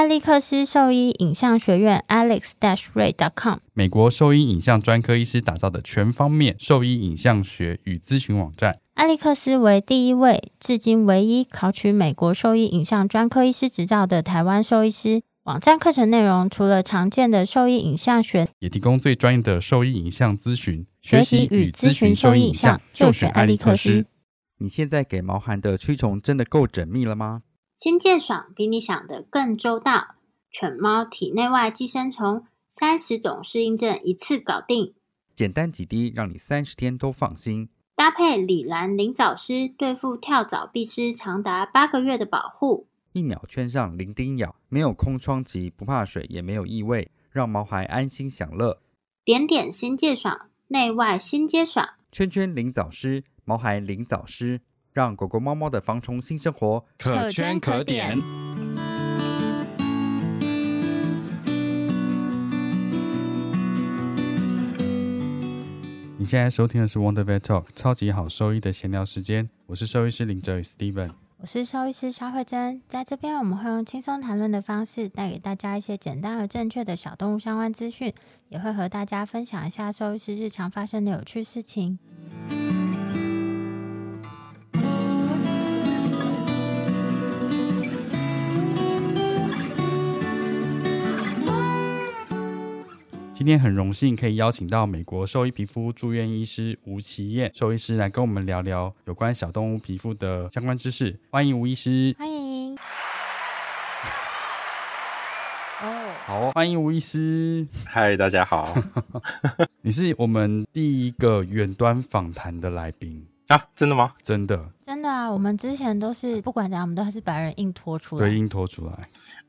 艾利克斯兽医影像学院 alex-ray.com，美国兽医影像专科医师打造的全方面兽医影像学与咨询网站。艾利克斯为第一位，至今唯一考取美国兽医影像专科医师执照的台湾兽医师。网站课程内容除了常见的兽医影像学，也提供最专业的兽医影像咨询。学习与咨询兽医影像，就选艾利克斯。你现在给毛孩的驱虫真的够缜密了吗？新健爽比你想的更周到，犬猫体内外寄生虫三十种适应症一次搞定，简单几滴让你三十天都放心。搭配里兰灵藻丝，对付跳蚤、壁虱长达八个月的保护。一秒圈上零叮咬，没有空窗期，不怕水，也没有异味，让毛孩安心享乐。点点新界爽，内外新皆爽。圈圈灵藻丝，毛孩灵藻丝，让狗狗猫猫的防虫新生活可圈可点。你现在收听的是 Wonder Vet Talk 超级好兽医的闲聊时间，我是兽医师林哲宇 Steven。我是兽医师肖慧珍，在这边我们会用轻松谈论的方式，带给大家一些简单而正确的小动物相关资讯，也会和大家分享一下兽医师日常发生的有趣事情。今天很荣幸可以邀请到美国兽医皮肤住院医师吴其晏兽医师来跟我们聊聊有关小动物皮肤的相关知识。欢迎吴医师！欢迎。哦，好，欢迎吴医师。嗨，大家好。你是我们第一个远端访谈的来宾啊？真的吗？真的，真的啊！我们之前都是不管怎样，我们都还是把人硬拖出来，对，硬拖出来。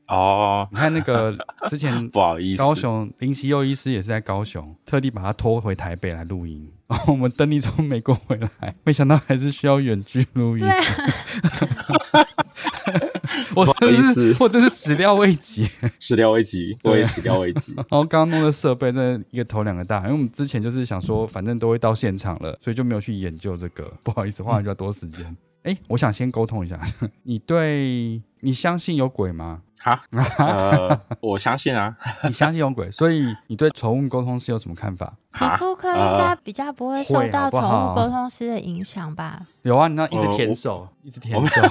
哦，你看那个 之前不好意思，高雄林夕佑医师也是在高雄，特地把他拖回台北来录音。然 后我们等你从美国回来，没想到还是需要远距录音。对啊，我真是我真是始料未及，始料未及，我也始料未及。然后刚刚弄的设备真的一个头两个大，因为我们之前就是想说，反正都会到现场了，所以就没有去研究这个。不好意思，花了比较多时间。哎、嗯，我想先沟通一下，你对你相信有鬼吗？哈，呃，我相信啊，你相信有鬼，所以你对宠物沟通师有什么看法？皮肤科应该比较不会受到宠物沟通师的影响吧？有啊，你那一直舔手，一直舔手。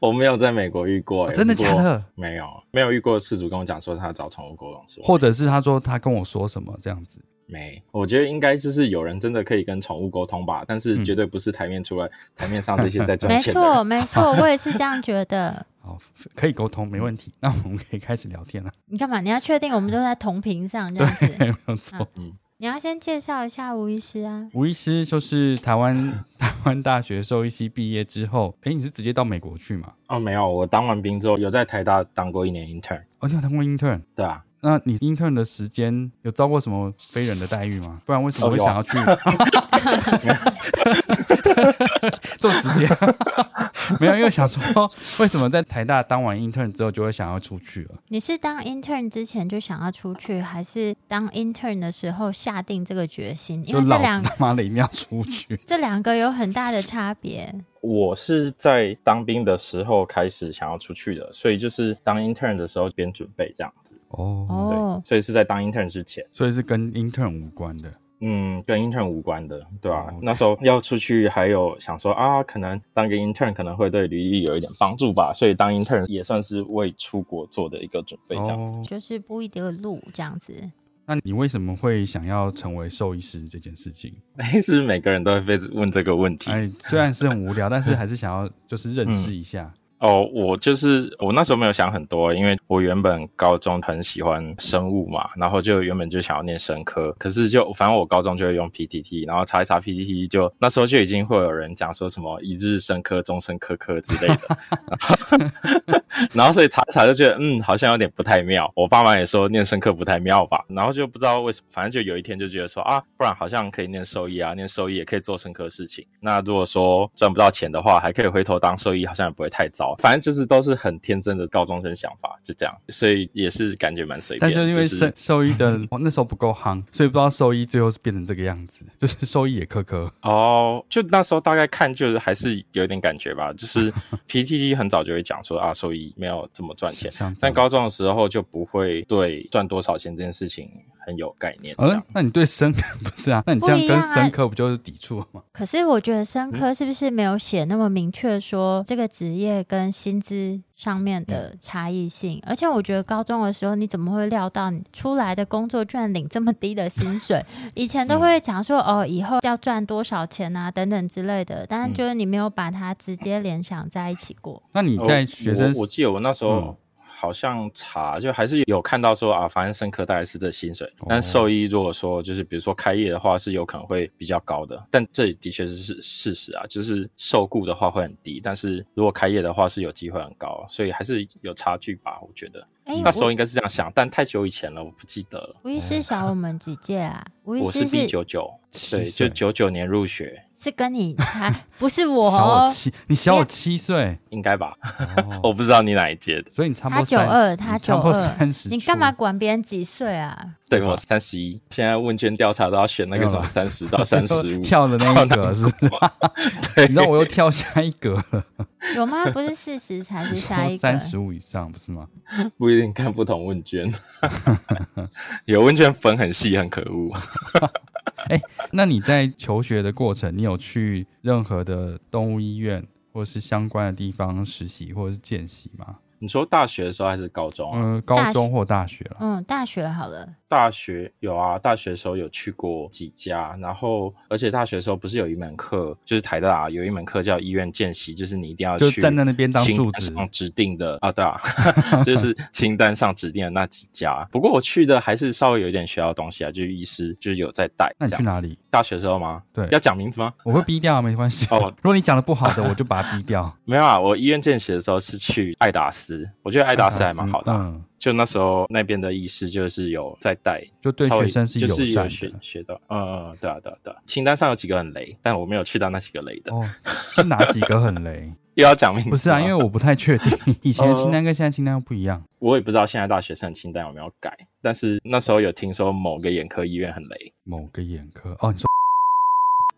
我没有在美国遇过，真的假的？没有，没有遇过事主跟我讲说他找宠物沟通师，或者是他说他跟我说什么这样子。没，我觉得应该就是有人真的可以跟宠物沟通吧，但是绝对不是台面出来，台面上这些在赚钱的。没错，没错，我也是这样觉得。好，可以沟通，没问题。那我们可以开始聊天了。你干嘛？你要确定我们都在同频上这样子？对，没有错。嗯，你要先介绍一下吴医师啊。吴医师就是台湾 台湾大学兽医系毕业之后，哎，你是直接到美国去吗？哦，没有，我当完兵之后有在台大当过一年 intern。哦，你有当过 intern？对啊。那你 intern 的时间有遭过什么非人的待遇吗？不然为什么会想要去？这么直接？没有，因为想说，为什么在台大当完 intern 之后就会想要出去了？你是当 intern 之前就想要出去，还是当 intern 的时候下定这个决心？因为这两个他妈的一定要出去，这两个有很大的差别。我是在当兵的时候开始想要出去的，所以就是当 intern 的时候边准备这样子。哦，对，所以是在当 intern 之前，所以是跟 intern 无关的。嗯，跟 intern 无关的，对吧？那时候要出去，还有想说啊，可能当个 intern 可能会对履历有一点帮助吧，所以当 intern 也算是为出国做的一个准备，这样子。就是铺一条路这样子。那你为什么会想要成为兽医师这件事情？哎，是不是每个人都会被问这个问题？哎，虽然是很无聊，但是还是想要就是认识一下。嗯哦，我就是我那时候没有想很多，因为我原本高中很喜欢生物嘛，然后就原本就想要念生科，可是就反正我高中就会用 PTT，然后查一查 PTT，就那时候就已经会有人讲说什么一日生科、终身科科之类的，然后所以查一查就觉得嗯好像有点不太妙，我爸妈也说念生科不太妙吧，然后就不知道为什么，反正就有一天就觉得说啊，不然好像可以念兽医啊，念兽医也可以做生科事情，那如果说赚不到钱的话，还可以回头当兽医，好像也不会太糟。好，反正就是都是很天真的高中生想法，就这样，所以也是感觉蛮随便。但是因为兽兽医的、就是、那时候不够夯，所以不知道兽医最后是变成这个样子，就是兽医也苛刻哦。就那时候大概看就是还是有点感觉吧，就是 PTT 很早就会讲说啊，兽医没有这么赚钱，但高中的时候就不会对赚多少钱这件事情很有概念。嗯、呃，那你对生科 不是啊？那你这样跟生科不就是抵触了吗？可是我觉得生科是不是没有写那么明确说这个职业跟薪资上面的差异性？嗯、而且我觉得高中的时候你怎么会料到你出来的工作居然领这么低的薪水？以前都会讲说哦，以后要赚多少钱啊等等之类的，但是就是你没有把它直接联想在一起过。那你在学生，我，我记得我那时候。嗯好像查就还是有看到说啊，反正生科大概是这薪水，但兽医如果说就是比如说开业的话是有可能会比较高的，但这的确是事实啊，就是受雇的话会很低，但是如果开业的话是有机会很高，所以还是有差距吧，我觉得。欸、那时候应该是这样想，但太久以前了，我不记得了。吴医师小我们几届啊？吴医师我是 B 九九，对，就九九年入学。是跟你才 不是我，小我七，你小我七岁，应该吧？我不知道你哪一届的，所以你差不多他九二，他九二，三十，你干嘛管别人几岁啊？对，我三十一。现在问卷调查都要选那个什么三十到 三十五跳的那一格，是不是？对，你知道我又跳下一格了。有吗？不是四十才是下一个，三十五以上不是吗？不一定看不同问卷，有问卷分很细，很可恶。哎、欸，那你在求学的过程，你有去任何的动物医院或是相关的地方实习或者是见习吗？你说大学的时候还是高中？嗯，高中或大学了。嗯，大学好了。大学有啊，大学的时候有去过几家，然后而且大学的时候不是有一门课，就是台大有一门课叫医院见习，就是你一定要去站在那边当柱子，指定的啊，对啊，就是清单上指定的那几家。不过我去的还是稍微有一点学到东西啊，就是医师就是有在带。那你去哪里？大学的时候吗？对，要讲名字吗？我会逼掉，没关系。哦，如果你讲的不好的，我就把它逼掉。没有啊，我医院见习的时候是去爱达斯，我觉得爱达斯还蛮好的。嗯。就那时候那边的医师就是有在带，就对学生是友善的，就是有学学到，嗯嗯，对啊对啊对啊。清单上有几个很雷，但我没有去到那几个雷的。哦，是哪几个很雷？又要讲名字？不是啊，因为我不太确定，以前的清单跟现在清单又不一样。我也不知道现在大学生的清单有没有改，但是那时候有听说某个眼科医院很雷。某个眼科哦，你说，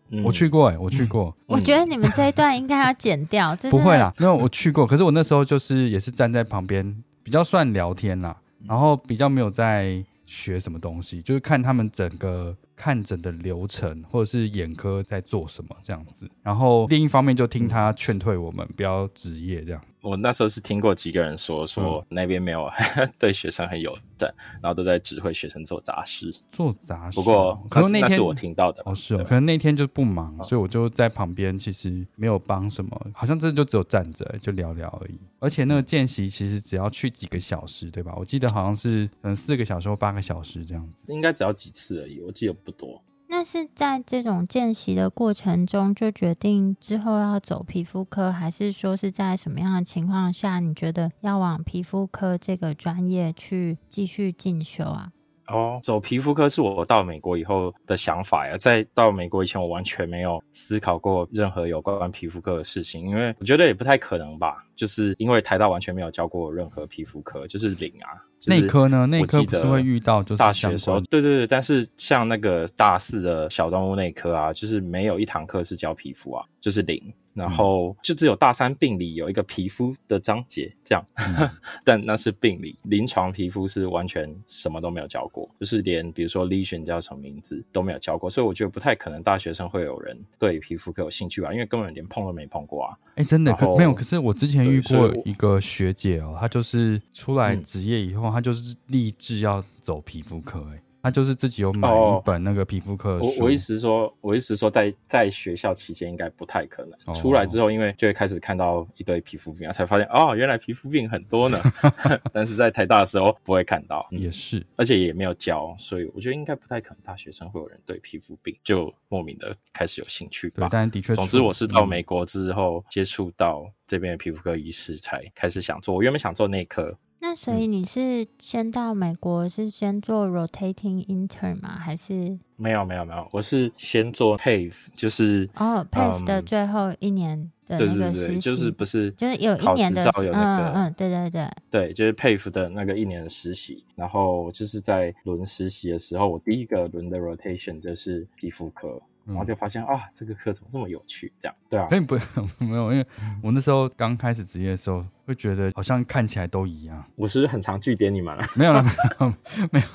嗯、我去过哎、欸，我去过。我觉得你们这一段应该要剪掉。不会啦，因为我去过，可是我那时候就是也是站在旁边。比较算聊天啦，然后比较没有在学什么东西，就是看他们整个看诊的流程，或者是眼科在做什么这样子。然后另一方面就听他劝退我们不要职业这样。我那时候是听过几个人说，说那边没有、嗯、对学生很有的，然后都在指挥学生做杂事，做杂事。不过可是那天是我听到的哦，是哦，可能那天就不忙，所以我就在旁边，其实没有帮什么，好像真的就只有站着就聊聊而已。而且那个见习其实只要去几个小时，对吧？我记得好像是嗯四个小时或八个小时这样子，应该只要几次而已，我记得不多。那是在这种见习的过程中就决定之后要走皮肤科，还是说是在什么样的情况下你觉得要往皮肤科这个专业去继续进修啊？哦，走皮肤科是我到美国以后的想法呀。在到美国以前，我完全没有思考过任何有关皮肤科的事情，因为我觉得也不太可能吧。就是因为台大完全没有教过任何皮肤科，就是零啊。内科呢？内科不是会遇到，就是大学的时候，对对对。但是像那个大四的小动物内科啊，就是没有一堂课是教皮肤啊，就是零。然后就只有大三病理有一个皮肤的章节这样，嗯、但那是病理，临床皮肤是完全什么都没有教过，就是连比如说 lesion 叫什么名字都没有教过，所以我觉得不太可能大学生会有人对皮肤科有兴趣吧，因为根本连碰都没碰过啊。哎，真的可没有？可是我之前遇过一个学姐哦，她就是出来职业以后，她、嗯、就是立志要走皮肤科哎。他就是自己有买一本那个皮肤科。我我意思说，我意思说在，在在学校期间应该不太可能。出来之后，因为就会开始看到一堆皮肤病，才发现哦，原来皮肤病很多呢。但是在台大的时候不会看到，也是、嗯，而且也没有教，所以我觉得应该不太可能。大学生会有人对皮肤病就莫名的开始有兴趣吧？对，但的确，总之我是到美国之后接触到这边的皮肤科医师，才开始想做。我原本想做内科。那所以你是先到美国，是先做 rotating intern 吗？还是没有没有没有，我是先做 PAVE，就是哦 PAVE 的最后一年的对那个实习，就是不是就是有一年的照有那个嗯嗯，对对对，对，就是 PAVE 的那个一年的实习，然后就是在轮实习的时候，我第一个轮的 rotation 就是皮肤科。然后就发现啊，这个课怎么这么有趣？这样对啊，可以不 没有，因为我那时候刚开始职业的时候，会觉得好像看起来都一样。我是不是很常句点你们了？没有了，没有，没有。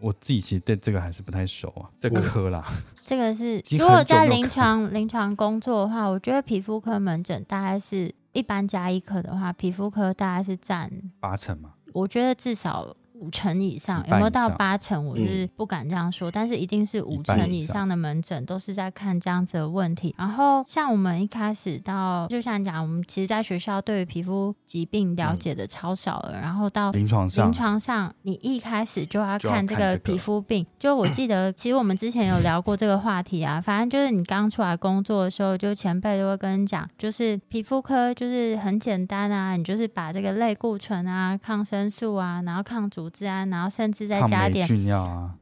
我自己其实对这个还是不太熟啊，这个科啦。这个是如果在临床临床工作的话，我觉得皮肤科门诊大概是一般加一科的话，皮肤科大概是占八成嘛。我觉得至少。五成以上有没有到八成？我是不敢这样说，嗯、但是一定是五成以上的门诊都是在看这样子的问题。然后像我们一开始到，就像讲，我们其实在学校对于皮肤疾病了解的超少了。嗯、然后到临床上，临床上你一开始就要看这个皮肤病。就，就我记得，其实我们之前有聊过这个话题啊。反正就是你刚出来工作的时候，就前辈都会跟你讲，就是皮肤科就是很简单啊，你就是把这个类固醇啊、抗生素啊，然后抗组织胺，然后甚至再加点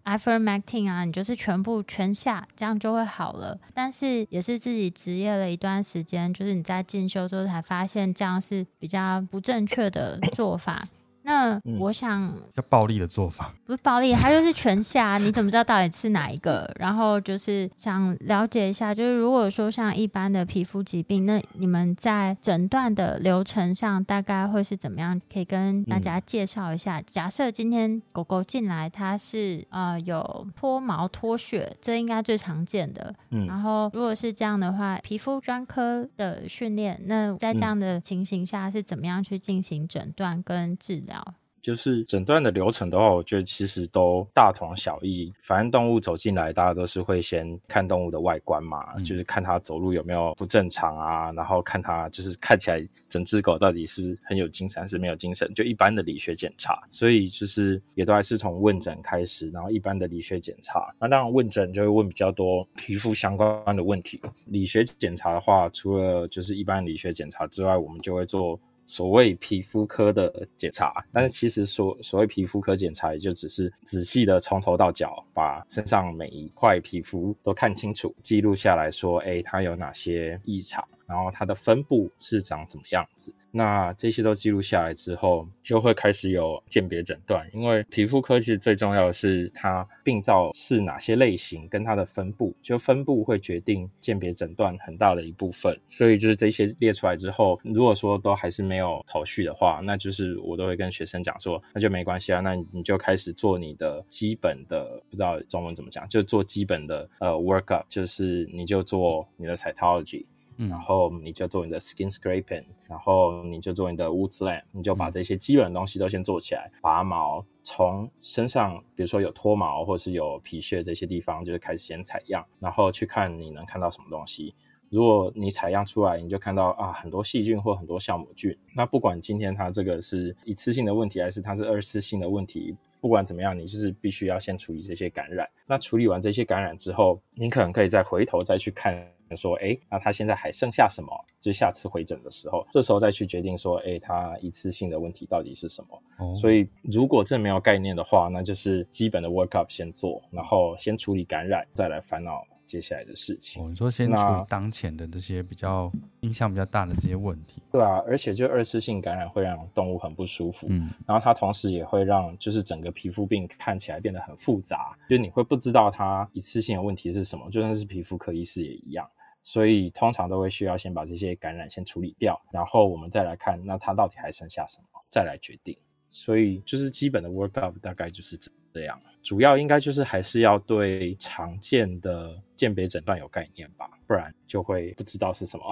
ivermectin 啊，你就是全部全下，这样就会好了。但是也是自己职业了一段时间，就是你在进修之后才发现，这样是比较不正确的做法。那我想，要、嗯、暴力的做法不是暴力，它就是全下。你怎么知道到底是哪一个？然后就是想了解一下，就是如果说像一般的皮肤疾病，那你们在诊断的流程上大概会是怎么样？可以跟大家介绍一下。嗯、假设今天狗狗进来，它是呃有脱毛脱屑，这应该最常见的。嗯，然后如果是这样的话，皮肤专科的训练，那在这样的情形下是怎么样去进行诊断跟治疗？就是诊断的流程的话，我觉得其实都大同小异。反正动物走进来，大家都是会先看动物的外观嘛，嗯、就是看它走路有没有不正常啊，然后看它就是看起来整只狗到底是很有精神还是没有精神，就一般的理学检查。所以就是也都还是从问诊开始，然后一般的理学检查。那当然问诊就会问比较多皮肤相关的问题。理学检查的话，除了就是一般理学检查之外，我们就会做。所谓皮肤科的检查，但是其实所所谓皮肤科检查，也就只是仔细的从头到脚把身上每一块皮肤都看清楚，记录下来说，哎，它有哪些异常。然后它的分布是长怎么样子？那这些都记录下来之后，就会开始有鉴别诊断。因为皮肤科其实最重要的是它病灶是哪些类型，跟它的分布，就分布会决定鉴别诊断很大的一部分。所以就是这些列出来之后，如果说都还是没有头绪的话，那就是我都会跟学生讲说，那就没关系啊，那你就开始做你的基本的，不知道中文怎么讲，就做基本的呃 workup，就是你就做你的 cytology。然后你就做你的 skin scraping，然后你就做你的 Woods Lamp，你就把这些基本的东西都先做起来，拔毛，从身上，比如说有脱毛或是有皮屑这些地方，就是开始先采样，然后去看你能看到什么东西。如果你采样出来，你就看到啊很多细菌或很多酵母菌，那不管今天它这个是一次性的问题，还是它是二次性的问题，不管怎么样，你就是必须要先处理这些感染。那处理完这些感染之后，你可能可以再回头再去看。说，哎，那他现在还剩下什么？就下次回诊的时候，这时候再去决定说，哎，他一次性的问题到底是什么？哦，所以如果这没有概念的话，那就是基本的 workup 先做，然后先处理感染，再来烦恼接下来的事情。哦，你说先处理当前的这些比较影响比较大的这些问题。对啊，而且就二次性感染会让动物很不舒服，嗯，然后它同时也会让就是整个皮肤病看起来变得很复杂，就是你会不知道它一次性的问题是什么，就算是皮肤科医师也一样。所以通常都会需要先把这些感染先处理掉，然后我们再来看，那它到底还剩下什么，再来决定。所以就是基本的 workup 大概就是这样，主要应该就是还是要对常见的鉴别诊断有概念吧，不然就会不知道是什么。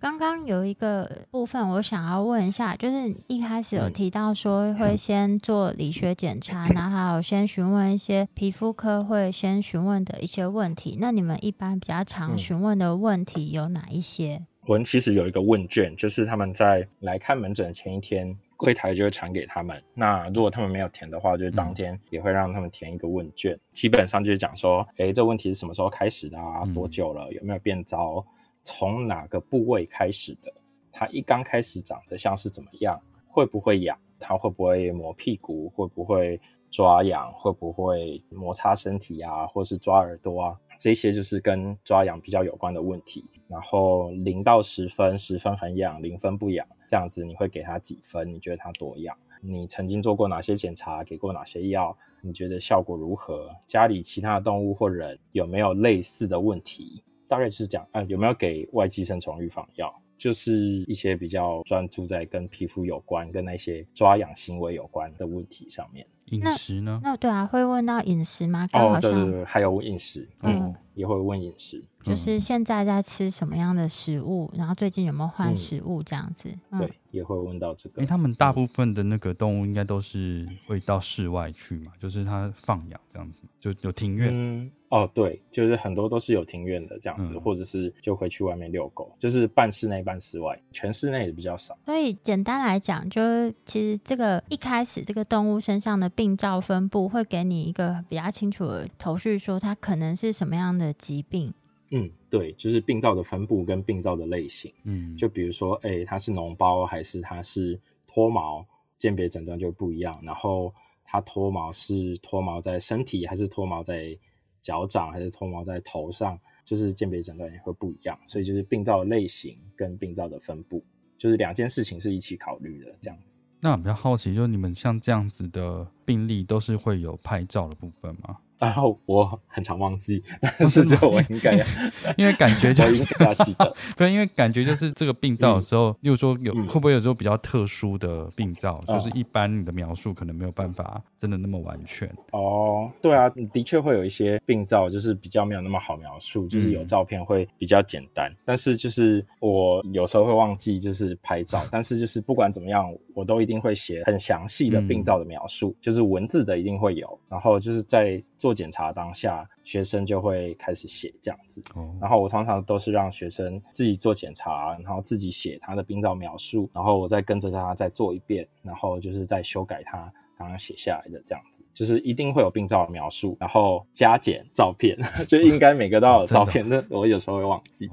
刚刚有一个部分我想要问一下，就是一开始有提到说会先做理学检查，嗯、然后还有先询问一些皮肤科会先询问的一些问题。那你们一般比较常询问的问题有哪一些？嗯、我们其实有一个问卷，就是他们在来看门诊前一天，柜台就会传给他们。那如果他们没有填的话，就是当天也会让他们填一个问卷，嗯、基本上就是讲说，诶，这问题是什么时候开始的啊？多久了？有没有变糟？从哪个部位开始的？它一刚开始长得像是怎么样？会不会痒？它会不会磨屁股，会不会抓痒，会不会摩擦身体啊，或是抓耳朵啊，这些就是跟抓痒比较有关的问题。然后零到十分，十分很痒，零分不痒，这样子你会给它几分？你觉得它多痒？你曾经做过哪些检查？给过哪些药？你觉得效果如何？家里其他的动物或人有没有类似的问题？大概是讲，啊，有没有给外寄生虫预防药？就是一些比较专注在跟皮肤有关、跟那些抓痒行为有关的问题上面。饮食呢？那对啊，会问到饮食吗？哦，对对对，还有饮食，嗯，嗯，也会问饮食，就是现在在吃什么样的食物，然后最近有没有换食物这样子？嗯、对，也会问到这个。因为他们大部分的那个动物应该都是会到室外去嘛，就是它放养这样子，就有庭院。嗯哦，对，就是很多都是有庭院的这样子，嗯、或者是就会去外面遛狗，就是半室内半室外，全室内也比较少。所以简单来讲，就是其实这个一开始这个动物身上的病灶分布会给你一个比较清楚的头绪，说它可能是什么样的疾病。嗯，对，就是病灶的分布跟病灶的类型。嗯，就比如说，哎，它是脓包还是它是脱毛，鉴别诊断就不一样。然后它脱毛是脱毛在身体还是脱毛在脚掌还是脱毛在头上，就是鉴别诊断也会不一样，所以就是病灶的类型跟病灶的分布，就是两件事情是一起考虑的这样子。那我比较好奇，就是你们像这样子的病例，都是会有拍照的部分吗？然后我很常忘记，但是就我应该要，因为感觉就是 要记得，对，因为感觉就是这个病灶的时候，例如说有会不会有时候比较特殊的病灶，就是一般你的描述可能没有办法真的那么完全。哦，对啊，的确会有一些病灶就是比较没有那么好描述，就是有照片会比较简单，但是就是我有时候会忘记就是拍照，但是就是不管怎么样，我都一定会写很详细的病灶的描述，就是文字的一定会有，然后就是在做。做检查当下，学生就会开始写这样子，然后我常常都是让学生自己做检查，然后自己写他的病灶描述，然后我再跟着他再做一遍，然后就是再修改他刚刚写下来的这样子，就是一定会有病灶描述，然后加减照片，就应该每个都要有照片，那我有时候会忘记。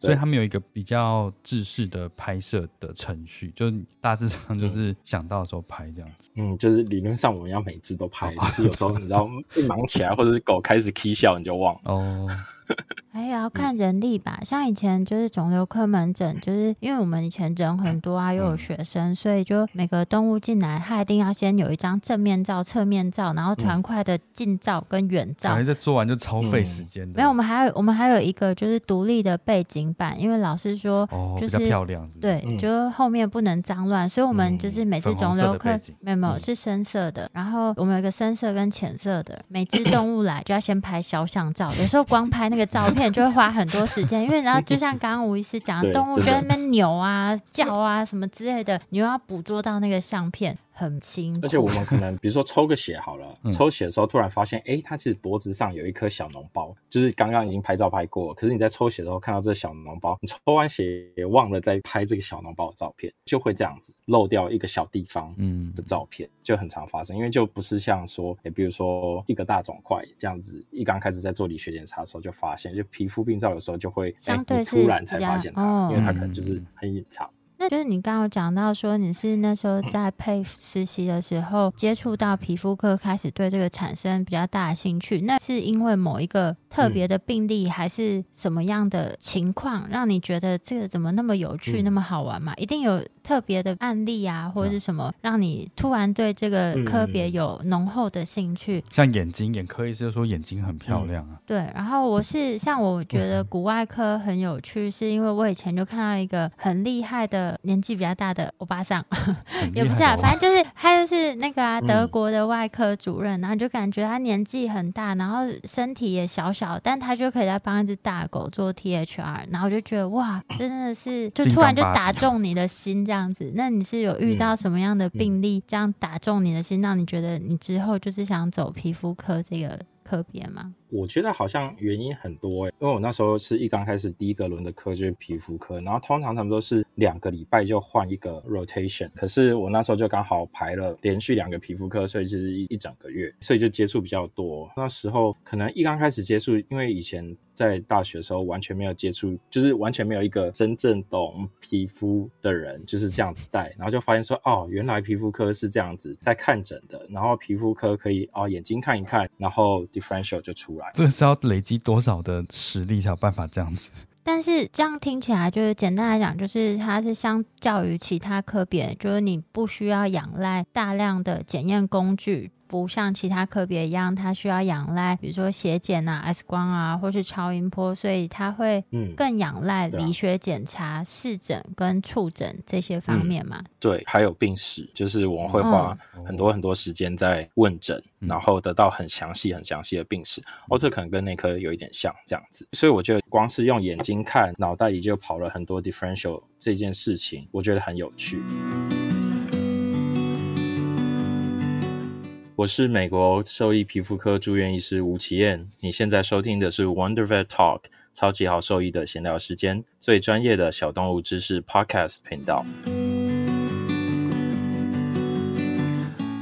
所以他们有一个比较制式的拍摄的程序，就是大致上就是想到的时候拍这样子。嗯，就是理论上我们要每次都拍，但是有时候你知道 一忙起来，或者是狗开始 k 笑，你就忘了。哦。还要看人力吧，像以前就是肿瘤科门诊，就是因为我们以前人很多啊，又有学生，所以就每个动物进来，他一定要先有一张正面照、侧面照，然后团块的近照跟远照。还在做完就超费时间的。没有，我们还有我们还有一个就是独立的背景板，因为老师说就是漂亮，对，就后面不能脏乱，所以我们就是每次肿瘤科没有没有是深色的，然后我们有一个深色跟浅色的，每只动物来就要先拍肖像照，有时候光拍那个照片。就会花很多时间，因为然后就像刚刚吴医师讲，动物就在那边扭啊、叫啊什么之类的，你又要捕捉到那个相片。很轻，而且我们可能比如说抽个血好了，嗯、抽血的时候突然发现，哎、欸，它其实脖子上有一颗小脓包，就是刚刚已经拍照拍过了，可是你在抽血的时候看到这小脓包，你抽完血也忘了再拍这个小脓包的照片，就会这样子漏掉一个小地方的照片，嗯、就很常发生，因为就不是像说，哎、欸，比如说一个大肿块这样子，一刚开始在做理学检查的时候就发现，就皮肤病灶有时候就会相对、欸、突然才发现它，哦、因为它可能就是很隐藏。那就是你刚刚有讲到说，你是那时候在配实习的时候接触到皮肤科，开始对这个产生比较大的兴趣。那是因为某一个特别的病例，还是什么样的情况，让你觉得这个怎么那么有趣、那么好玩嘛？一定有特别的案例啊，或者是什么，让你突然对这个科别有浓厚的兴趣。像眼睛，眼科医生说眼睛很漂亮啊。对，然后我是像我觉得骨外科很有趣，是因为我以前就看到一个很厉害的。年纪比较大的欧巴桑，也不是啊，反正就是他就是那个啊，德国的外科主任，嗯、然后就感觉他年纪很大，然后身体也小小，但他就可以在帮一只大狗做 THR，然后就觉得哇，真的是就突然就打中你的心这样子。那你是有遇到什么样的病例，这样打中你的心，让你觉得你之后就是想走皮肤科这个特别吗？我觉得好像原因很多诶，因为我那时候是一刚开始第一个轮的科就是皮肤科，然后通常他们都是两个礼拜就换一个 rotation，可是我那时候就刚好排了连续两个皮肤科，所以就是一一整个月，所以就接触比较多。那时候可能一刚开始接触，因为以前。在大学的时候完全没有接触，就是完全没有一个真正懂皮肤的人就是这样子戴，然后就发现说，哦，原来皮肤科是这样子在看诊的，然后皮肤科可以哦眼睛看一看，然后 differential 就出来。这个是要累积多少的实力才有办法这样子？但是这样听起来，就是简单来讲，就是它是相较于其他科别，就是你不需要仰赖大量的检验工具。不像其他科别一样，它需要仰赖，比如说血检啊、X 光啊，或是超音波，所以它会更仰赖理学检查、视诊跟触诊这些方面嘛、嗯。对，还有病史，就是我们会花很多很多时间在问诊、嗯，然后得到很详细、很详细的病史。哦，这可能跟内科有一点像这样子。所以我觉得光是用眼睛看，脑袋里就跑了很多 differential 这件事情，我觉得很有趣。我是美国兽医皮肤科住院医师吴奇燕，你现在收听的是 Wonder Vet Talk 超级好兽医的闲聊时间，最专业的小动物知识 Podcast 频道。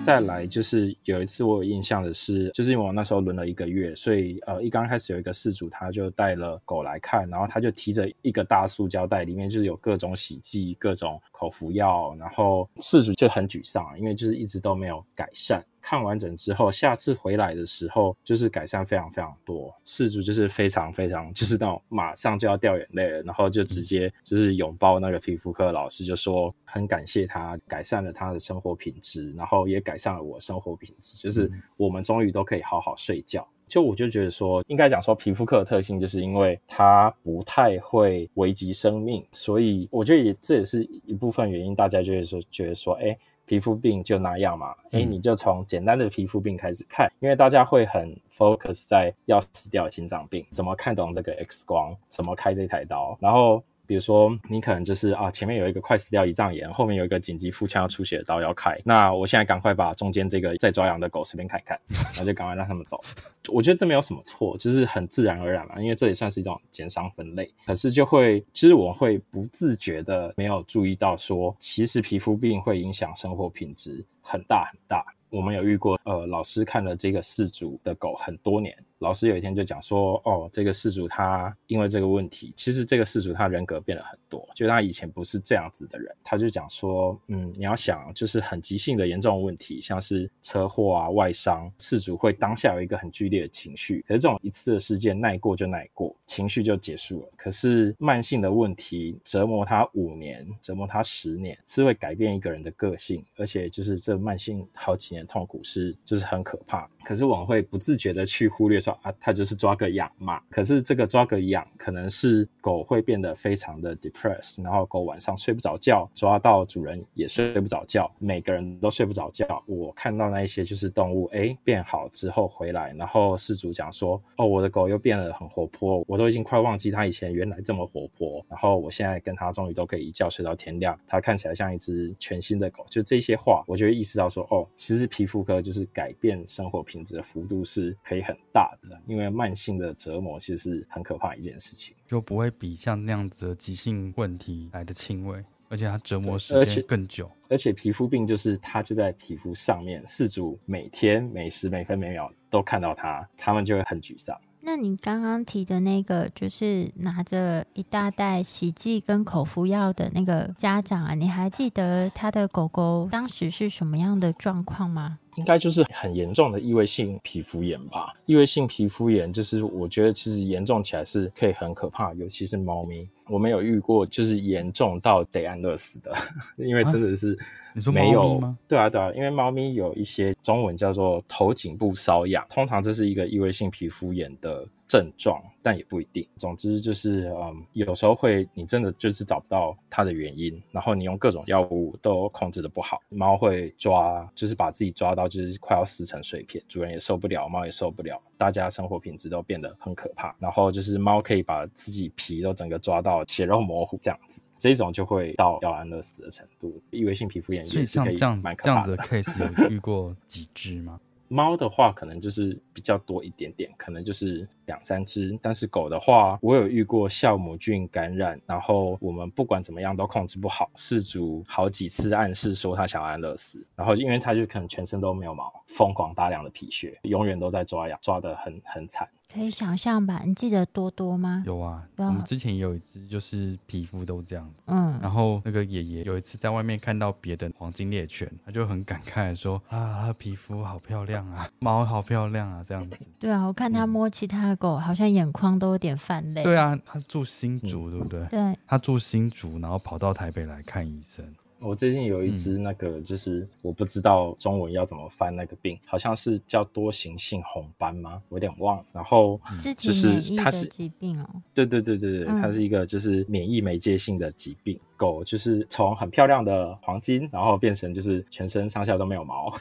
再来就是有一次我有印象的是，就是因为我那时候轮了一个月，所以呃一刚开始有一个事主他就带了狗来看，然后他就提着一个大塑胶袋，里面就是有各种洗剂、各种口服药，然后事主就很沮丧，因为就是一直都没有改善。看完整之后，下次回来的时候就是改善非常非常多，事主就是非常非常就是那种马上就要掉眼泪了，然后就直接就是拥抱那个皮肤科老师，就说很感谢他改善了他的生活品质，然后也改善了我生活品质，就是我们终于都可以好好睡觉。就我就觉得说，应该讲说皮肤科的特性，就是因为它不太会危及生命，所以我觉得也这也是一部分原因，大家就会说觉得说，哎。皮肤病就那样嘛，哎，你就从简单的皮肤病开始看，因为大家会很 focus 在要死掉的心脏病，怎么看懂这个 X 光，怎么开这台刀，然后。比如说，你可能就是啊，前面有一个快死掉胰脏炎，后面有一个紧急腹腔要出血的刀要开。那我现在赶快把中间这个在抓痒的狗随便看一看，然后就赶快让他们走。我觉得这没有什么错，就是很自然而然嘛，因为这也算是一种减伤分类。可是就会，其实我会不自觉的没有注意到说，其实皮肤病会影响生活品质很大很大。我们有遇过，呃，老师看了这个饲主的狗很多年。老师有一天就讲说，哦，这个事主他因为这个问题，其实这个事主他人格变了很多，就他以前不是这样子的人。他就讲说，嗯，你要想，就是很急性的严重问题，像是车祸啊、外伤，事主会当下有一个很剧烈的情绪，可是这种一次的事件耐过就耐过，情绪就结束了。可是慢性的问题折磨他五年，折磨他十年，是会改变一个人的个性，而且就是这慢性好几年痛苦是就是很可怕。可是我们会不自觉的去忽略。啊，他就是抓个痒嘛。可是这个抓个痒，可能是狗会变得非常的 depressed，然后狗晚上睡不着觉，抓到主人也睡不着觉，每个人都睡不着觉。我看到那一些就是动物，哎，变好之后回来，然后事主讲说，哦，我的狗又变得很活泼，我都已经快忘记它以前原来这么活泼。然后我现在跟它终于都可以一觉睡到天亮，它看起来像一只全新的狗。就这些话，我就会意识到说，哦，其实皮肤科就是改变生活品质的幅度是可以很大。因为慢性的折磨其实是很可怕一件事情，就不会比像那样子的急性问题来的轻微，而且它折磨时间更久。而且皮肤病就是它就在皮肤上面，饲主每天每时每分每秒都看到它，他们就会很沮丧。那你刚刚提的那个，就是拿着一大袋洗剂跟口服药的那个家长啊，你还记得他的狗狗当时是什么样的状况吗？应该就是很严重的异位性皮肤炎吧。异位性皮肤炎就是我觉得其实严重起来是可以很可怕，尤其是猫咪。我没有遇过就是严重到得安乐死的，因为真的是没有。啊、你说猫咪吗？对啊，对啊，因为猫咪有一些中文叫做头颈部瘙痒，通常这是一个异位性皮肤炎的症状，但也不一定。总之就是，嗯，有时候会你真的就是找不到它的原因，然后你用各种药物都控制的不好，猫会抓，就是把自己抓到就是快要撕成碎片，主人也受不了，猫也受不了，大家生活品质都变得很可怕。然后就是猫可以把自己皮都整个抓到血肉模糊这样子，这种就会到要安乐死的程度。异位性皮肤炎也是可以蛮可怕的。这样子的 case 有遇过几只吗？猫的话，可能就是比较多一点点，可能就是两三只。但是狗的话，我有遇过酵母菌感染，然后我们不管怎么样都控制不好，事主好几次暗示说他想安乐死，然后因为他就可能全身都没有毛，疯狂大量的皮屑，永远都在抓痒，抓得很很惨。可以想象吧？你记得多多吗？有啊，我们之前也有一只，就是皮肤都这样子。嗯，然后那个爷爷有一次在外面看到别的黄金猎犬，他就很感慨说：“啊，他的皮肤好漂亮啊，毛好漂亮啊，这样子。”对啊，我看他摸其他的狗，好像眼眶都有点泛泪。对啊，他住新竹，对不对？对，他住新竹，然后跑到台北来看医生。我最近有一只那个，就是我不知道中文要怎么翻那个病，好像是叫多形性红斑吗？我有点忘了。然后就是它是疾病哦，对对对对对，它是一个就是免疫媒介性的疾病。狗就是从很漂亮的黄金，然后变成就是全身上下都没有毛。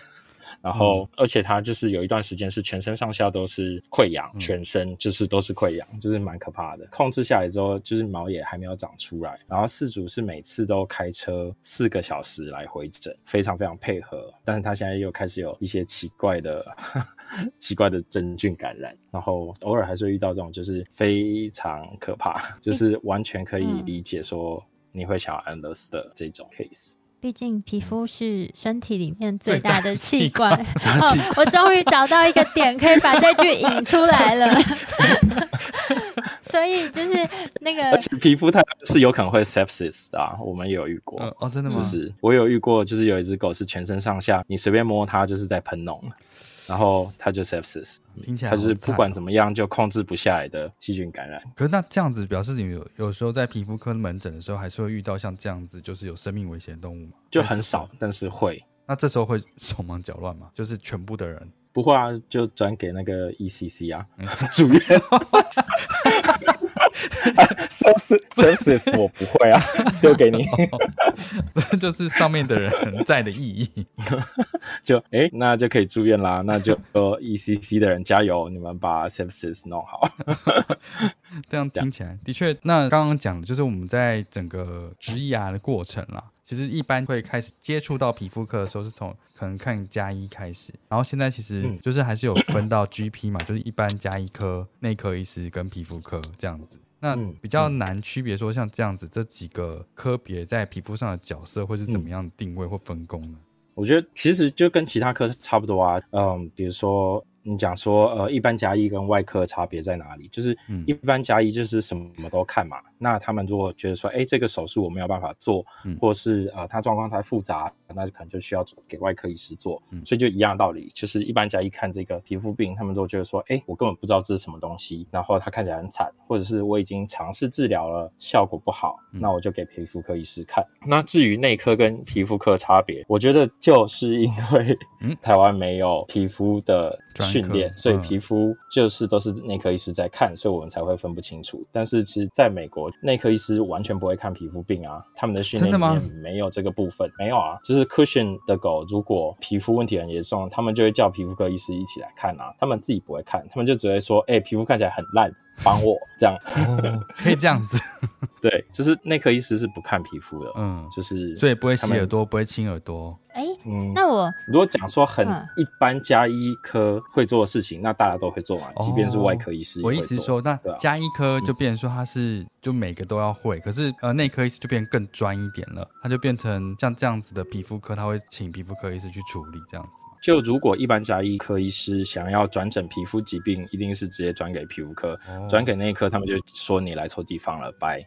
然后，嗯、而且他就是有一段时间是全身上下都是溃疡，嗯、全身就是都是溃疡，就是蛮可怕的。控制下来之后，就是毛也还没有长出来。然后饲主是每次都开车四个小时来回诊，非常非常配合。但是他现在又开始有一些奇怪的、奇怪的真菌感染，然后偶尔还是会遇到这种，就是非常可怕，就是完全可以理解说你会想要安乐死的这种 case。毕竟皮肤是身体里面最大的器官，哦，我终于找到一个点可以把这句引出来了。所以就是那个，而且皮肤它是有可能会 sepsis 的啊，我们也有遇过。呃、哦，真的吗？就是我有遇过，就是有一只狗是全身上下，你随便摸它就是在喷脓。然后它就 sepsis，听起来它是不管怎么样就控制不下来的细菌感染。可是那这样子表示你有有时候在皮肤科门诊的时候，还是会遇到像这样子，就是有生命危险的动物吗？就很少，但是会。那这时候会手忙脚乱吗？就是全部的人不会啊，就转给那个 ECC 啊，住院。sepsis 我不会啊，丢给你。这就是上面的人在的意义。就哎、欸，那就可以住院啦。那就 ECC 的人加油，你们把 sepsis 弄好。这样听起来的确，那刚刚讲的就是我们在整个植牙的过程啦。其实一般会开始接触到皮肤科的时候，是从可能看加一开始，然后现在其实就是还是有分到 GP 嘛，就是一般加医科、内科医师跟皮肤科这样子。那比较难区别说像这样子这几个科别在皮肤上的角色会是怎么样定位或分工呢？我觉得其实就跟其他科差不多啊，嗯，比如说。你讲说，呃，一般甲医跟外科差别在哪里？就是一般甲医就是什么都看嘛。嗯、那他们如果觉得说，哎，这个手术我没有办法做，嗯、或是呃，他状况太复杂，那就可能就需要给外科医师做。嗯、所以就一样的道理，就是一般家医看这个皮肤病，他们都觉得说，哎，我根本不知道这是什么东西，然后他看起来很惨，或者是我已经尝试治疗了，效果不好，嗯、那我就给皮肤科医师看。那至于内科跟皮肤科差别，我觉得就是因为 台湾没有皮肤的。训练，所以皮肤就是都是内科医师在看，所以我们才会分不清楚。但是其实在美国，内科医师完全不会看皮肤病啊，他们的训练里面没有这个部分，没有啊。就是 Cushion 的狗，如果皮肤问题很严重，他们就会叫皮肤科医师一起来看啊，他们自己不会看，他们就只会说，哎、欸，皮肤看起来很烂。帮我这样、哦，可以这样子，对，就是内科医师是不看皮肤的，嗯，就是所以不会洗耳朵，不会亲耳朵。哎，嗯，那我如果讲说很一般加医科会做的事情，嗯、那大家都会做嘛，即便是外科医师。我意思说，那加医科就变成说他是就每个都要会，嗯、可是呃内科医师就变更专一点了，他就变成像这样子的皮肤科，他会请皮肤科医师去处理这样子。就如果一般家医科医师想要转诊皮肤疾病，一定是直接转给皮肤科，转、哦、给内科，他们就说你来错地方了，拜。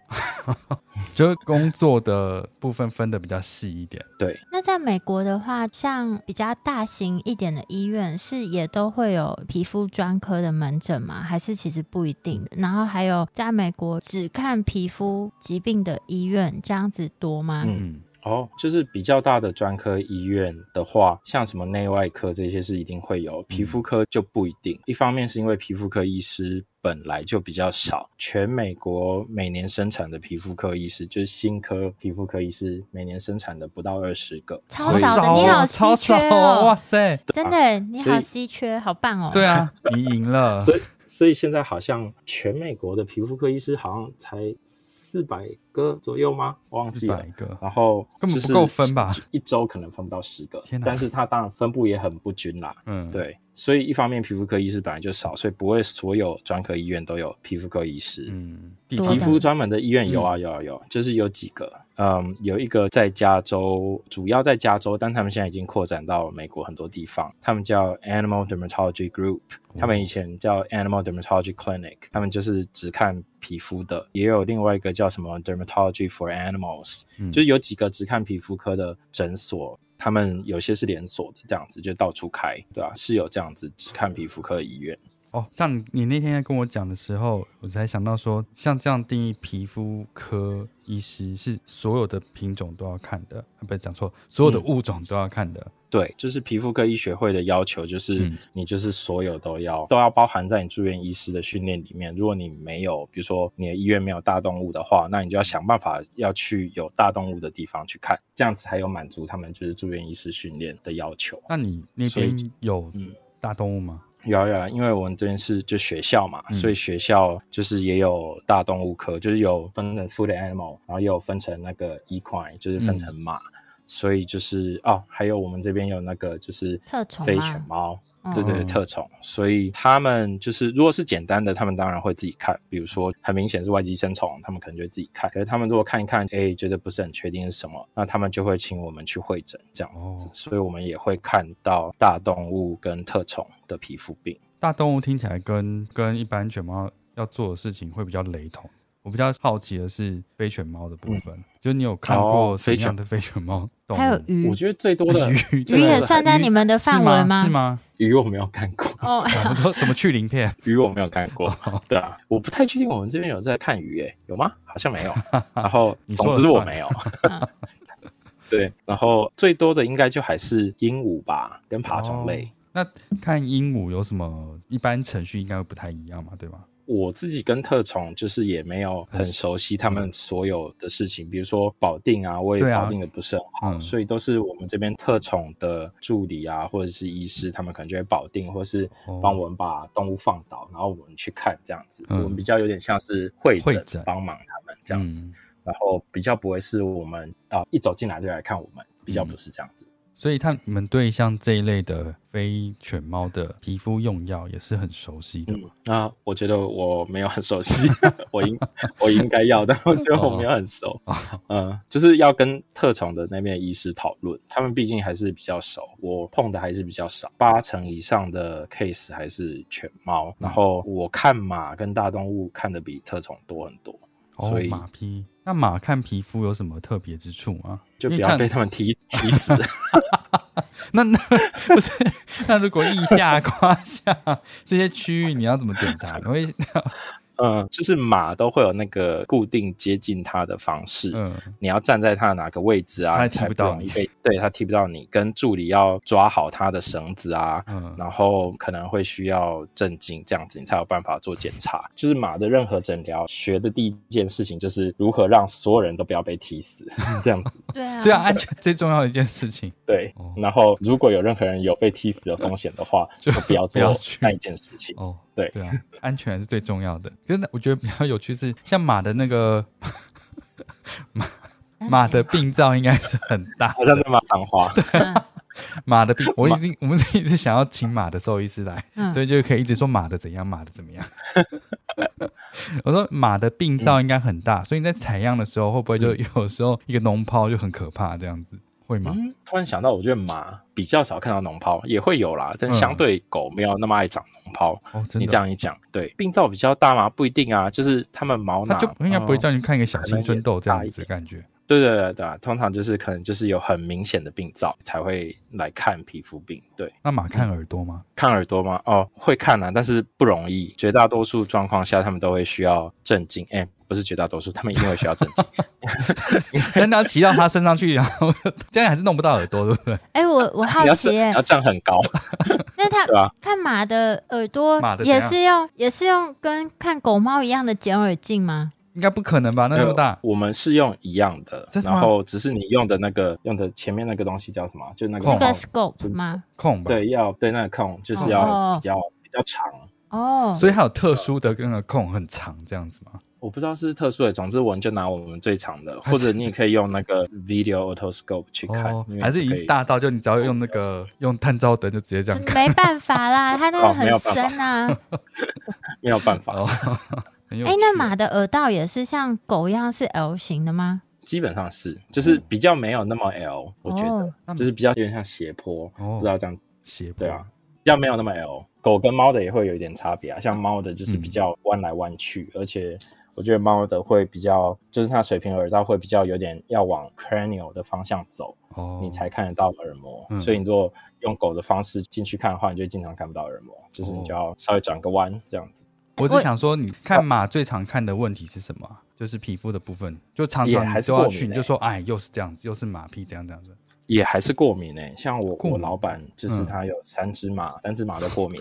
就是工作的部分分的比较细一点。对。那在美国的话，像比较大型一点的医院，是也都会有皮肤专科的门诊吗？还是其实不一定？然后还有在美国只看皮肤疾病的医院，这样子多吗？嗯。哦，就是比较大的专科医院的话，像什么内外科这些是一定会有，皮肤科就不一定。一方面是因为皮肤科医师本来就比较少，全美国每年生产的皮肤科医师，就是新科皮肤科医师，每年生产的不到二十个，超少的。你好稀缺哦，哇塞，真的你好稀缺，好棒哦。对啊，你赢了。所以所以现在好像全美国的皮肤科医师好像才。四百个左右吗？忘记了。然后根本不够分吧？一周可能分不到十个。天哪！但是它当然分布也很不均啦。嗯，对。所以一方面皮肤科医师本来就少，所以不会所有专科医院都有皮肤科医师。嗯，皮肤专门的医院有啊有啊有，就是有几个。嗯，有一个在加州，主要在加州，但他们现在已经扩展到美国很多地方。他们叫 Animal Dermatology Group，他们以前叫 Animal Dermatology Clinic，他们就是只看皮肤的。也有另外一个叫什么 Dermatology for Animals，嗯，就是有几个只看皮肤科的诊所。他们有些是连锁的，这样子就到处开，对吧、啊？是有这样子只看皮肤科的医院。哦，像你，你那天跟我讲的时候，我才想到说，像这样定义皮肤科医师是所有的品种都要看的，啊不是讲错，所有的物种都要看的。嗯、对，就是皮肤科医学会的要求，就是你就是所有都要、嗯、都要包含在你住院医师的训练里面。如果你没有，比如说你的医院没有大动物的话，那你就要想办法要去有大动物的地方去看，这样子才有满足他们就是住院医师训练的要求。那你那边有嗯大动物吗？有啊有啊，因为我们这边是就学校嘛，嗯、所以学校就是也有大动物科，就是有分成 food animal，然后也有分成那个 equine，就是分成马。嗯所以就是哦，还有我们这边有那个就是非犬猫，对对对，特宠。所以他们就是如果是简单的，他们当然会自己看。比如说很明显是外寄生虫，他们可能就会自己看。可是他们如果看一看，哎，觉得不是很确定是什么，那他们就会请我们去会诊这样子。所以我们也会看到大动物跟特宠的皮肤病。大动物听起来跟跟一般犬猫要做的事情会比较雷同。我比较好奇的是飞犬猫的部分，嗯、就你有看过什么样的飞犬猫？还有鱼，我觉得最多的鱼，鱼也算在你们的范围吗？是吗？鱼我没有看过。哦，我说怎么去鳞片？鱼我没有看过。对啊，我不太确定我们这边有在看鱼，诶，有吗？好像没有。然后，总之我没有。对，然后最多的应该就还是鹦鹉吧，跟爬虫类。哦、那看鹦鹉有什么？一般程序应该会不太一样嘛，对吗？我自己跟特宠就是也没有很熟悉他们所有的事情，比如说保定啊，我也保定的不是很好，嗯、所以都是我们这边特宠的助理啊，或者是医师，他们可能就会保定，或是帮我们把动物放倒，然后我们去看这样子。嗯、我们比较有点像是会诊，帮忙他们这样子，嗯、然后比较不会是我们啊一走进来就来看我们，比较不是这样子。所以，他你们对像这一类的非犬猫的皮肤用药也是很熟悉的吗？嗯、啊，我觉得我没有很熟悉，我应我应该要的，我觉得我没有很熟。哦、嗯，就是要跟特宠的那边医师讨论，他们毕竟还是比较熟，我碰的还是比较少，八成以上的 case 还是犬猫，嗯、然后我看马跟大动物看的比特宠多很多。所以马匹，那马看皮肤有什么特别之处吗？就不要被他们踢踢死。那 那不是？那如果腋下、胯下这些区域，你要怎么检查？你会？嗯，就是马都会有那个固定接近它的方式。嗯，你要站在它的哪个位置啊？它踢不到你。被对，它踢不到你。跟助理要抓好它的绳子啊。嗯，然后可能会需要镇静，这样子你才有办法做检查。就是马的任何诊疗学的第一件事情就是如何让所有人都不要被踢死，这样子。对啊，对啊，安全最重要的一件事情。对，然后如果有任何人有被踢死的风险的话，就不要做那一件事情。哦。对对啊，安全是最重要的。可是我觉得比较有趣是，像马的那个马马的病灶应该是很大，好像在骂脏话。对，马的病，我已经我们是一直想要请马的兽医师来，嗯、所以就可以一直说马的怎样，马的怎么样。我说马的病灶应该很大，所以你在采样的时候会不会就有时候一个脓泡就很可怕这样子？会吗？嗯，突然想到，我觉得马比较少看到脓泡，也会有啦，但相对狗没有那么爱长脓泡。哦。你这样一讲，对，病灶比较大吗？不一定啊，就是它们毛囊，它就应该不会叫你看一个小青春痘这样子的感觉。对对对对，通常就是可能就是有很明显的病灶才会来看皮肤病。对，那马看耳朵吗？看耳朵吗？哦，会看啊，但是不容易。绝大多数状况下，他们都会需要镇静。哎。不是绝大多数，他们一定会需要镇静。但你要骑到他身上去，然后 这样还是弄不到耳朵，对不对？哎、欸，我我好奇，要站很高。那他看马的耳朵也是用也是用跟看狗猫一样的剪耳镜吗？应该不可能吧？那么大，我们是用一样的，然后只是你用的那个用的前面那个东西叫什么？就那个那个 scope 吗？控吧？对，要对那个控就是要比较比较长哦，所以它有特殊的那个控很长这样子吗？我不知道是不是特殊的，总之我们就拿我们最长的，或者你也可以用那个 video autoscope 去看，哦、还是一大到就你只要用那个用探照灯就直接这样看，没办法啦，它那个很深啊，没有办法。哎、欸，那马的耳道也是像狗一样是 L 型的吗？基本上是，就是比较没有那么 L，、哦、我觉得就是比较有点像斜坡，哦、不知道这样斜坡对啊，比较没有那么 L。狗跟猫的也会有一点差别啊，像猫的就是比较弯来弯去，嗯、而且我觉得猫的会比较，就是它水平耳道会比较有点要往 cranial 的方向走，哦，你才看得到耳膜。嗯、所以你如果用狗的方式进去看的话，你就经常看不到耳膜，就是你就要稍微转个弯这样子。我只想说，你看马最常看的问题是什么？就是皮肤的部分，就常常还是要去，你就说，哎，又是这样子，又是马屁这样这样子。也还是过敏诶、欸，像我我老板就是他有三只马，嗯、三只马都过敏。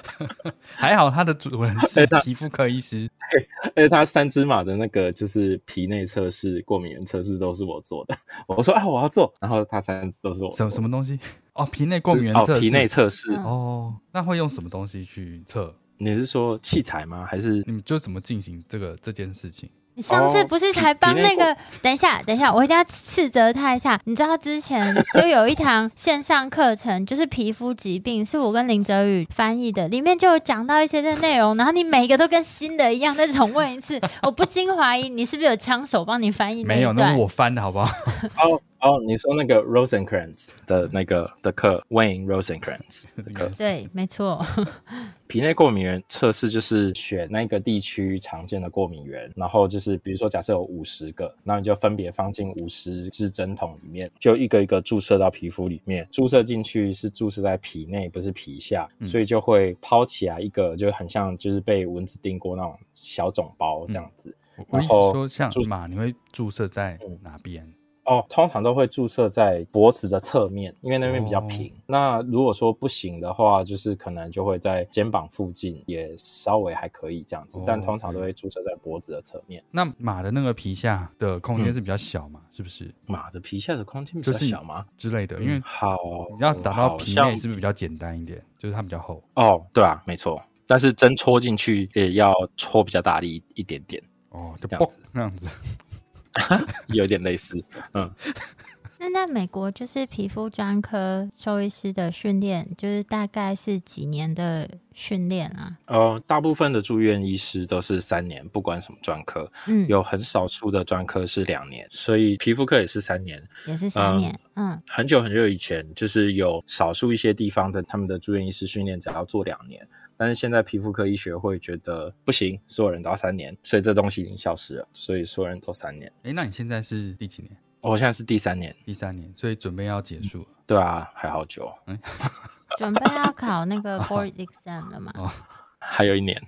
还好他的主人是皮肤科医师，对，而且他三只马的那个就是皮内测试、过敏原测试都是我做的。我说啊，我要做，然后他三只都是我。什么什么东西？哦，皮内过敏原测试。哦，皮内测试。哦，那会用什么东西去测？你是说器材吗？还是你就怎么进行这个这件事情？你上次不是才帮那个？等一下，等一下，我一定要斥责他一下。你知道之前就有一堂线上课程，就是皮肤疾病，是我跟林哲宇翻译的，里面就有讲到一些的内容，然后你每一个都跟新的一样，再重问一次，我不禁怀疑你是不是有枪手帮你翻译？没有，那是我翻的好不好？哦哦，你说那个 Rosencrantz 的那个的课，Wayne Rosencrantz 的课，对，没错。皮内过敏原测试就是选那个地区常见的过敏原，然后就是比如说假设有五十个，那你就分别放进五十支针筒里面，就一个一个注射到皮肤里面。注射进去是注射在皮内，不是皮下，嗯、所以就会抛起来一个，就很像就是被蚊子叮过那种小肿包这样子。嗯、然后说像马，你会注射在哪边？嗯哦，通常都会注射在脖子的侧面，因为那边比较平。哦、那如果说不行的话，就是可能就会在肩膀附近，也稍微还可以这样子。哦、但通常都会注射在脖子的侧面。那马的那个皮下的空间是比较小嘛？嗯、是不是？马的皮下的空间比较小吗？之类的，因为、嗯、好，你要打到皮内是不是比较简单一点？就是它比较厚。哦，对啊，没错。但是针戳进去也要戳比较大力一点点。哦，就这样子，那样子。有点类似，嗯。那在美国，就是皮肤专科兽医师的训练，就是大概是几年的训练啊？呃，大部分的住院医师都是三年，不管什么专科。嗯，有很少数的专科是两年，所以皮肤科也是三年，也是三年。嗯，嗯很久很久以前，就是有少数一些地方的他们的住院医师训练只要做两年。但是现在皮肤科医学会觉得不行，所有人都要三年，所以这东西已经消失了，所以所有人都三年。哎，那你现在是第几年？我现在是第三年，第三年，所以准备要结束了。对啊，还好久。嗯，准备要考那个 board exam 了吗？哦，还有一年，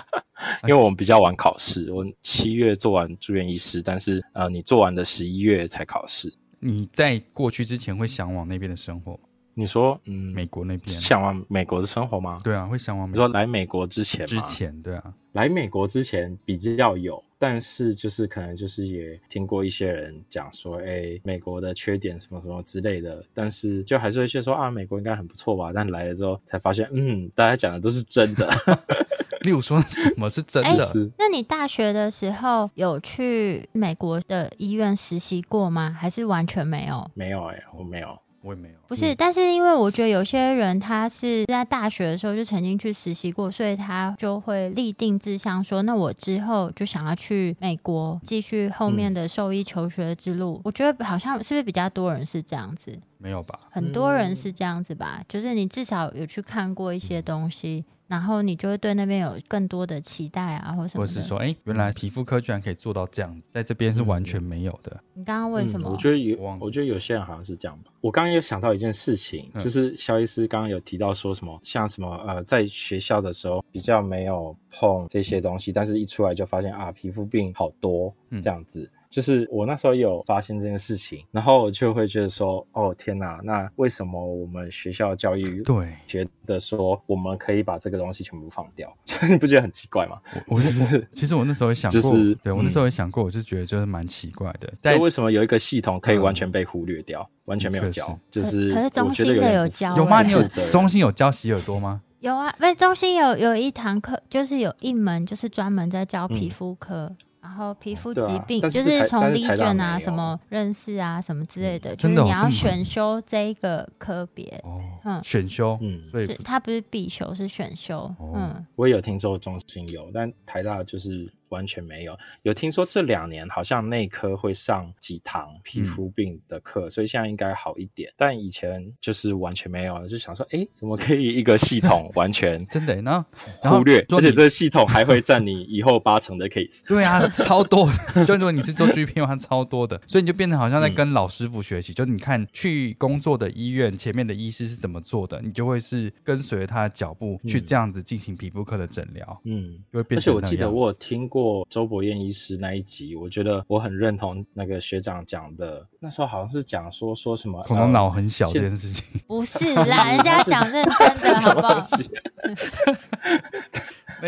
因为我们比较晚考试，我七月做完住院医师，但是呃，你做完的十一月才考试。你在过去之前会向往那边的生活？你说，嗯，美国那边向往美国的生活吗？对啊，会向往。你说来美国之前，之前对啊，来美国之前比较有，但是就是可能就是也听过一些人讲说，哎，美国的缺点什么什么之类的，但是就还是会觉得说啊，美国应该很不错吧？但来了之后才发现，嗯，大家讲的都是真的。例如说什么是真的？那你大学的时候有去美国的医院实习过吗？还是完全没有？没有哎，我没有。我也没有，不是，但是因为我觉得有些人他是在大学的时候就曾经去实习过，所以他就会立定志向说，那我之后就想要去美国继续后面的兽医求学之路。嗯、我觉得好像是不是比较多人是这样子？没有吧？很多人是这样子吧？嗯、就是你至少有去看过一些东西。嗯然后你就会对那边有更多的期待啊，或什么，或是说，哎，原来皮肤科居然可以做到这样子，在这边是完全没有的。嗯、你刚刚为什么？嗯、我觉得有，我觉得有些人好像是这样吧。我刚刚有想到一件事情，嗯、就是肖医师刚刚有提到说什么，像什么呃，在学校的时候比较没有碰这些东西，但是一出来就发现啊，皮肤病好多这样子。嗯就是我那时候有发现这件事情，然后我就会觉得说，哦天哪，那为什么我们学校教育对觉得说我们可以把这个东西全部放掉？你不觉得很奇怪吗？我就是其实我那时候也想过，就是对我那时候也想过，我就觉得就是蛮奇怪的。但为什么有一个系统可以完全被忽略掉，完全没有教？就是可是中心的有教，有吗？你有中心有教洗耳朵吗？有啊，不是中心有有一堂课，就是有一门就是专门在教皮肤科。嗯然后皮肤疾病、啊、就是从理卷啊、什么认识啊、什么之类的，就是你要选修这一个科别。哦，嗯，选修，嗯，是它不是必修，是选修。哦、嗯，我也有听说中心有，但台大就是。完全没有，有听说这两年好像内科会上几堂皮肤病的课，嗯、所以现在应该好一点。但以前就是完全没有，就想说，哎，怎么可以一个系统 完全真的？呢忽略，而且这个系统还会占你以后八成的 case。对啊，超多，就如果你是做 GP 的话，超多的，所以你就变得好像在跟老师傅学习。嗯、就你看去工作的医院前面的医师是怎么做的，你就会是跟随他的脚步去这样子进行皮肤科的诊疗。嗯，就会变成。而且我记得我有听过。过周伯彦医师那一集，我觉得我很认同那个学长讲的。那时候好像是讲说说什么恐龙脑很小这件事情，不是啦，人家讲认真的，好不好？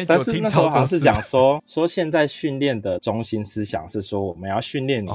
但是那时候好像是讲说说现在训练的中心思想是说我们要训练你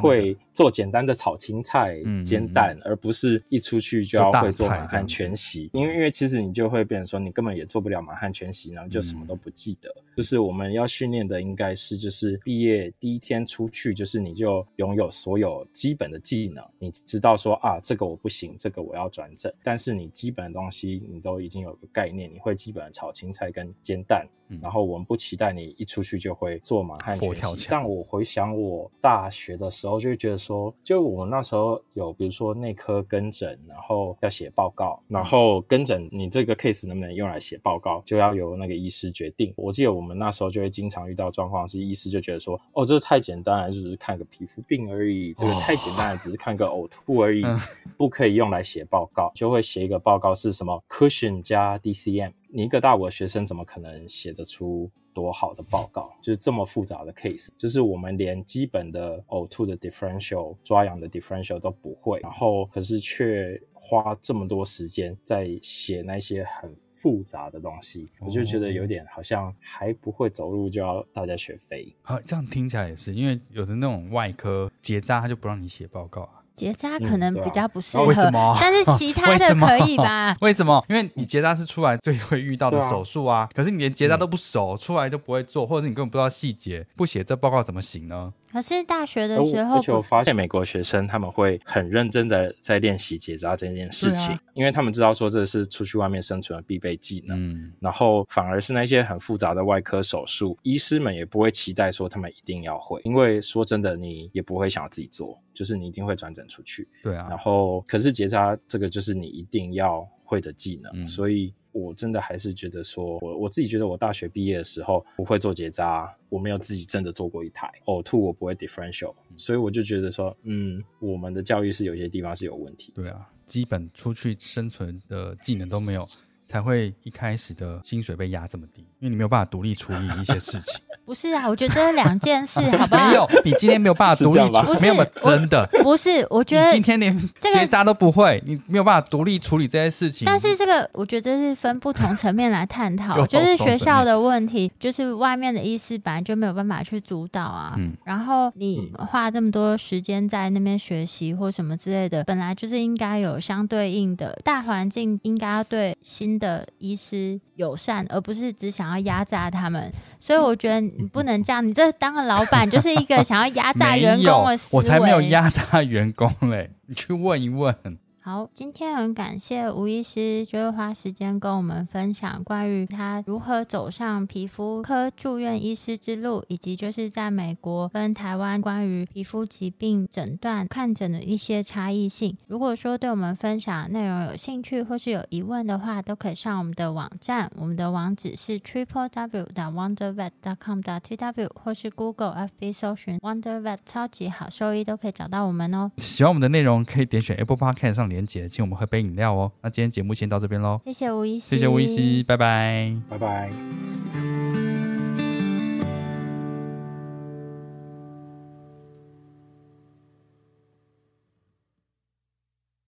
会做简单的炒青菜、煎蛋，而不是一出去就要会做满汉全席。因为因为其实你就会变成说你根本也做不了满汉全席，然后就什么都不记得。就是我们要训练的应该是就是毕业第一天出去，就是你就拥有所有基本的技能，你知道说啊这个我不行，这个我要转正，但是你基本的东西你都已经有个概念，你会基本的炒青菜跟煎蛋。然后我们不期待你一出去就会做满汉全席。但我回想我大学的时候，就会觉得说，就我们那时候有，比如说内科跟诊，然后要写报告，然后跟诊你这个 case 能不能用来写报告，就要由那个医师决定。我记得我们那时候就会经常遇到状况，是医师就觉得说，哦，这太简单了，只是看个皮肤病而已，这个太简单了，只是看个呕吐而已，不可以用来写报告，就会写一个报告是什么 cushion 加 DCM。你一个大五的学生怎么可能写得出多好的报告？就是这么复杂的 case，就是我们连基本的呕吐的 differential 抓痒的 differential 都不会，然后可是却花这么多时间在写那些很复杂的东西，我就觉得有点好像还不会走路就要大家学飞。好，这样听起来也是，因为有的那种外科结扎他就不让你写报告啊。结扎可能比较不适合，但是其 他的可以吧？为什么？因为你结扎是出来最会遇到的手术啊，可是你连结扎都不熟，出来都不会做，或者是你根本不知道细节，不写这报告怎么行呢？可是大学的时候，而且我发现美国学生他们会很认真的在练习结扎这件事情，因为他们知道说这是出去外面生存的必备技能。嗯，然后反而是那些很复杂的外科手术，医师们也不会期待说他们一定要会，因为说真的，你也不会想要自己做，就是你一定会转诊出去。对啊，然后可是结扎这个就是你一定要会的技能，所以。我真的还是觉得说，我我自己觉得我大学毕业的时候不会做结扎，我没有自己真的做过一台呕吐，我不会 differential，所以我就觉得说，嗯，我们的教育是有些地方是有问题。对啊，基本出去生存的技能都没有，才会一开始的薪水被压这么低，因为你没有办法独立处理一些事情。不是啊，我觉得这是两件事，好不好？没有，你今天没有办法独立处理，没有真的。不是，我觉得今天连结扎都不会，你没有办法独立处理这些事情。但是这个，我觉得这是分不同层面来探讨。就是学校的问题，就是外面的医师本来就没有办法去主导啊。嗯。然后你花这么多时间在那边学习或什么之类的，本来就是应该有相对应的大环境，应该要对新的医师友善，而不是只想要压榨他们。所以我觉得你不能这样，你这当个老板就是一个想要压榨员工的思维。我才没有压榨员工嘞，你去问一问。好，今天很感谢吴医师，就是花时间跟我们分享关于他如何走上皮肤科住院医师之路，以及就是在美国跟台湾关于皮肤疾病诊断看诊的一些差异性。如果说对我们分享内容有兴趣或是有疑问的话，都可以上我们的网站，我们的网址是 triple w 点 wondervet dot com 点 tw，或是 Google FB 搜寻 Wondervet 超级好兽医都可以找到我们哦。喜欢我们的内容，可以点选 Apple Podcast 上连连姐，请我们喝杯饮料哦。那今天节目先到这边喽，谢谢吴医师，谢谢吴医师，拜拜，拜拜。